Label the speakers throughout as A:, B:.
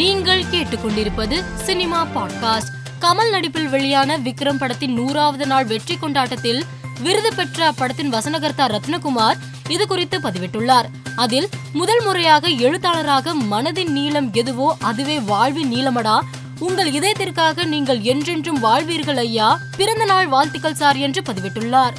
A: நீங்கள் கேட்டுக்கொண்டிருப்பது cinema podcast. Kamal நடிப்பில் வெளியான விக்ரம் படத்தின் நூறாவது நாள் வெற்றி கொண்டாட்டத்தில் விருது பெற்ற அப்படத்தின் வசனகர்த்தா ரத்னகுமார் இது குறித்து பதிவிட்டுள்ளார். அதில் முதல் முறையாக எழுத்தாளராக மனதின் நீளம் எதுவோ அதுவே வாழ்வின் நீளமடா. உங்கள் இதயத்திற்காக நீங்கள் என்றென்றும் வாழ்வீர்கள் ஐயா. பிறந்த நாள் வாழ்த்துக்கள் சார் என்று பதிவிட்டுள்ளார்.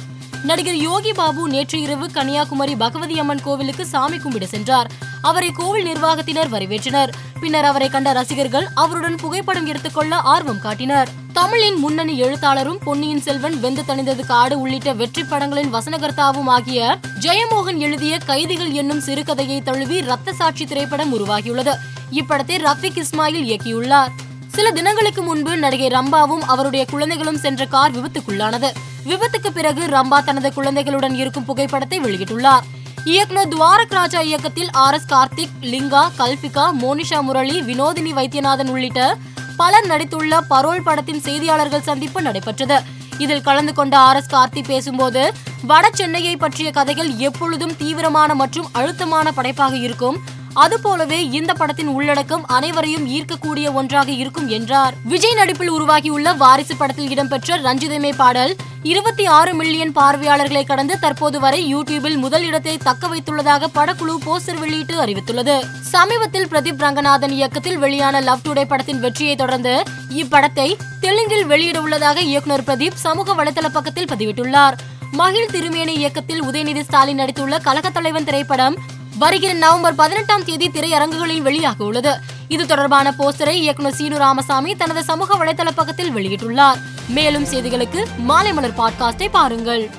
A: நடிகர் யோகி பாபு நேற்று இரவு கன்னியாகுமரி பகவதி அம்மன் கோவிலுக்கு சாமி கும்பிட சென்றார். அவரை கோவில் நிர்வாகத்தினர் வரவேற்றனர். பின்னர் அவரை கண்ட ரசிகர்கள் அவருடன் புகைப்படம் எடுத்துக்கொள்ள ஆர்வம் காட்டினர். தமிழின் முன்னணி எழுத்தாளரும் பொன்னியின் செல்வன் வெந்து தணிந்தது காடு உள்ளிட்ட வெற்றி படங்களின் வசனகர்த்தாவும் ஆகிய ஜெயமோகன் எழுதிய கைதிகள் என்னும் சிறுகதையை தழுவி ரத்த சாட்சி திரைப்படம் உருவாகியுள்ளது. இப்படத்தை ரஃபிக் இஸ்மாயில் இயக்கியுள்ளார். சில தினங்களுக்கு முன்பு நடிகை ரம்பாவும் அவருடைய குழந்தைகளும் சென்ற கார் விபத்துக்குள்ளானது. விபத்துக்கு பிறகு ரம்பா தனது குழந்தைகளுடன் இருக்கும் புகைப்படத்தை வெளியிட்டுள்ளார். இயக்குனர் துவாரக் ராஜா இயக்கத்தில் ஆர் எஸ் கார்த்திக் லிங்கா கல்பிகா மோனிஷா முரளி வினோதினி வைத்தியநாதன் உள்ளிட்ட பலர் நடித்துள்ள பரோல் படத்தின் செய்தியாளர்கள் சந்திப்பு நடைபெற்றது. இதில் கலந்து கொண்ட ஆர் எஸ் கார்த்திக் பேசும்போது வட சென்னையை பற்றிய கதைகள் எப்பொழுதும் தீவிரமான மற்றும் அழுத்தமான படைப்பாக இருக்கும். அதுபோலவே இந்த படத்தின் உள்ளடக்கம் அனைவரையும் ஈர்க்கக்கூடிய ஒன்றாக இருக்கும் என்றார். விஜய் நடிப்பில் உருவாகியுள்ள வாரிசு படத்தில் இடம்பெற்ற ரஞ்சிதமே பாடல் இருபத்தி ஆறு மில்லியன் பார்வையாளர்களை கடந்து தற்போது வரை யூடியூபில் முதல் இடத்தை தக்க வைத்துள்ளதாக படக்குழு போஸ்டர் வெளியிட்டு அறிவித்துள்ளது. சமீபத்தில் பிரதீப் ரங்கநாதன் இயக்கத்தில் வெளியான லவ் டுடே படத்தின் வெற்றியை தொடர்ந்து இப்படத்தை தெலுங்கில் வெளியிட உள்ளதாக இயக்குனர் பிரதீப் சமூக வலைதள பக்கத்தில் பதிவிட்டுள்ளார். மகிழ் திருமேனி இயக்கத்தில் உதயநிதி ஸ்டாலின் நடித்துள்ள கழகத் தலைவன் திரைப்படம் வருகிற நவம்பர் பதினெட்டாம் தேதி திரையரங்குகளில் வெளியாக உள்ளது. இது தொடர்பான போஸ்டரை இயக்குனர் சீனு ராமசாமி தனது சமூக வலைதள பக்கத்தில் வெளியிட்டுள்ளார். மேலும் செய்திகளுக்கு மாலை மலர் பாட்காஸ்டை பாருங்கள்.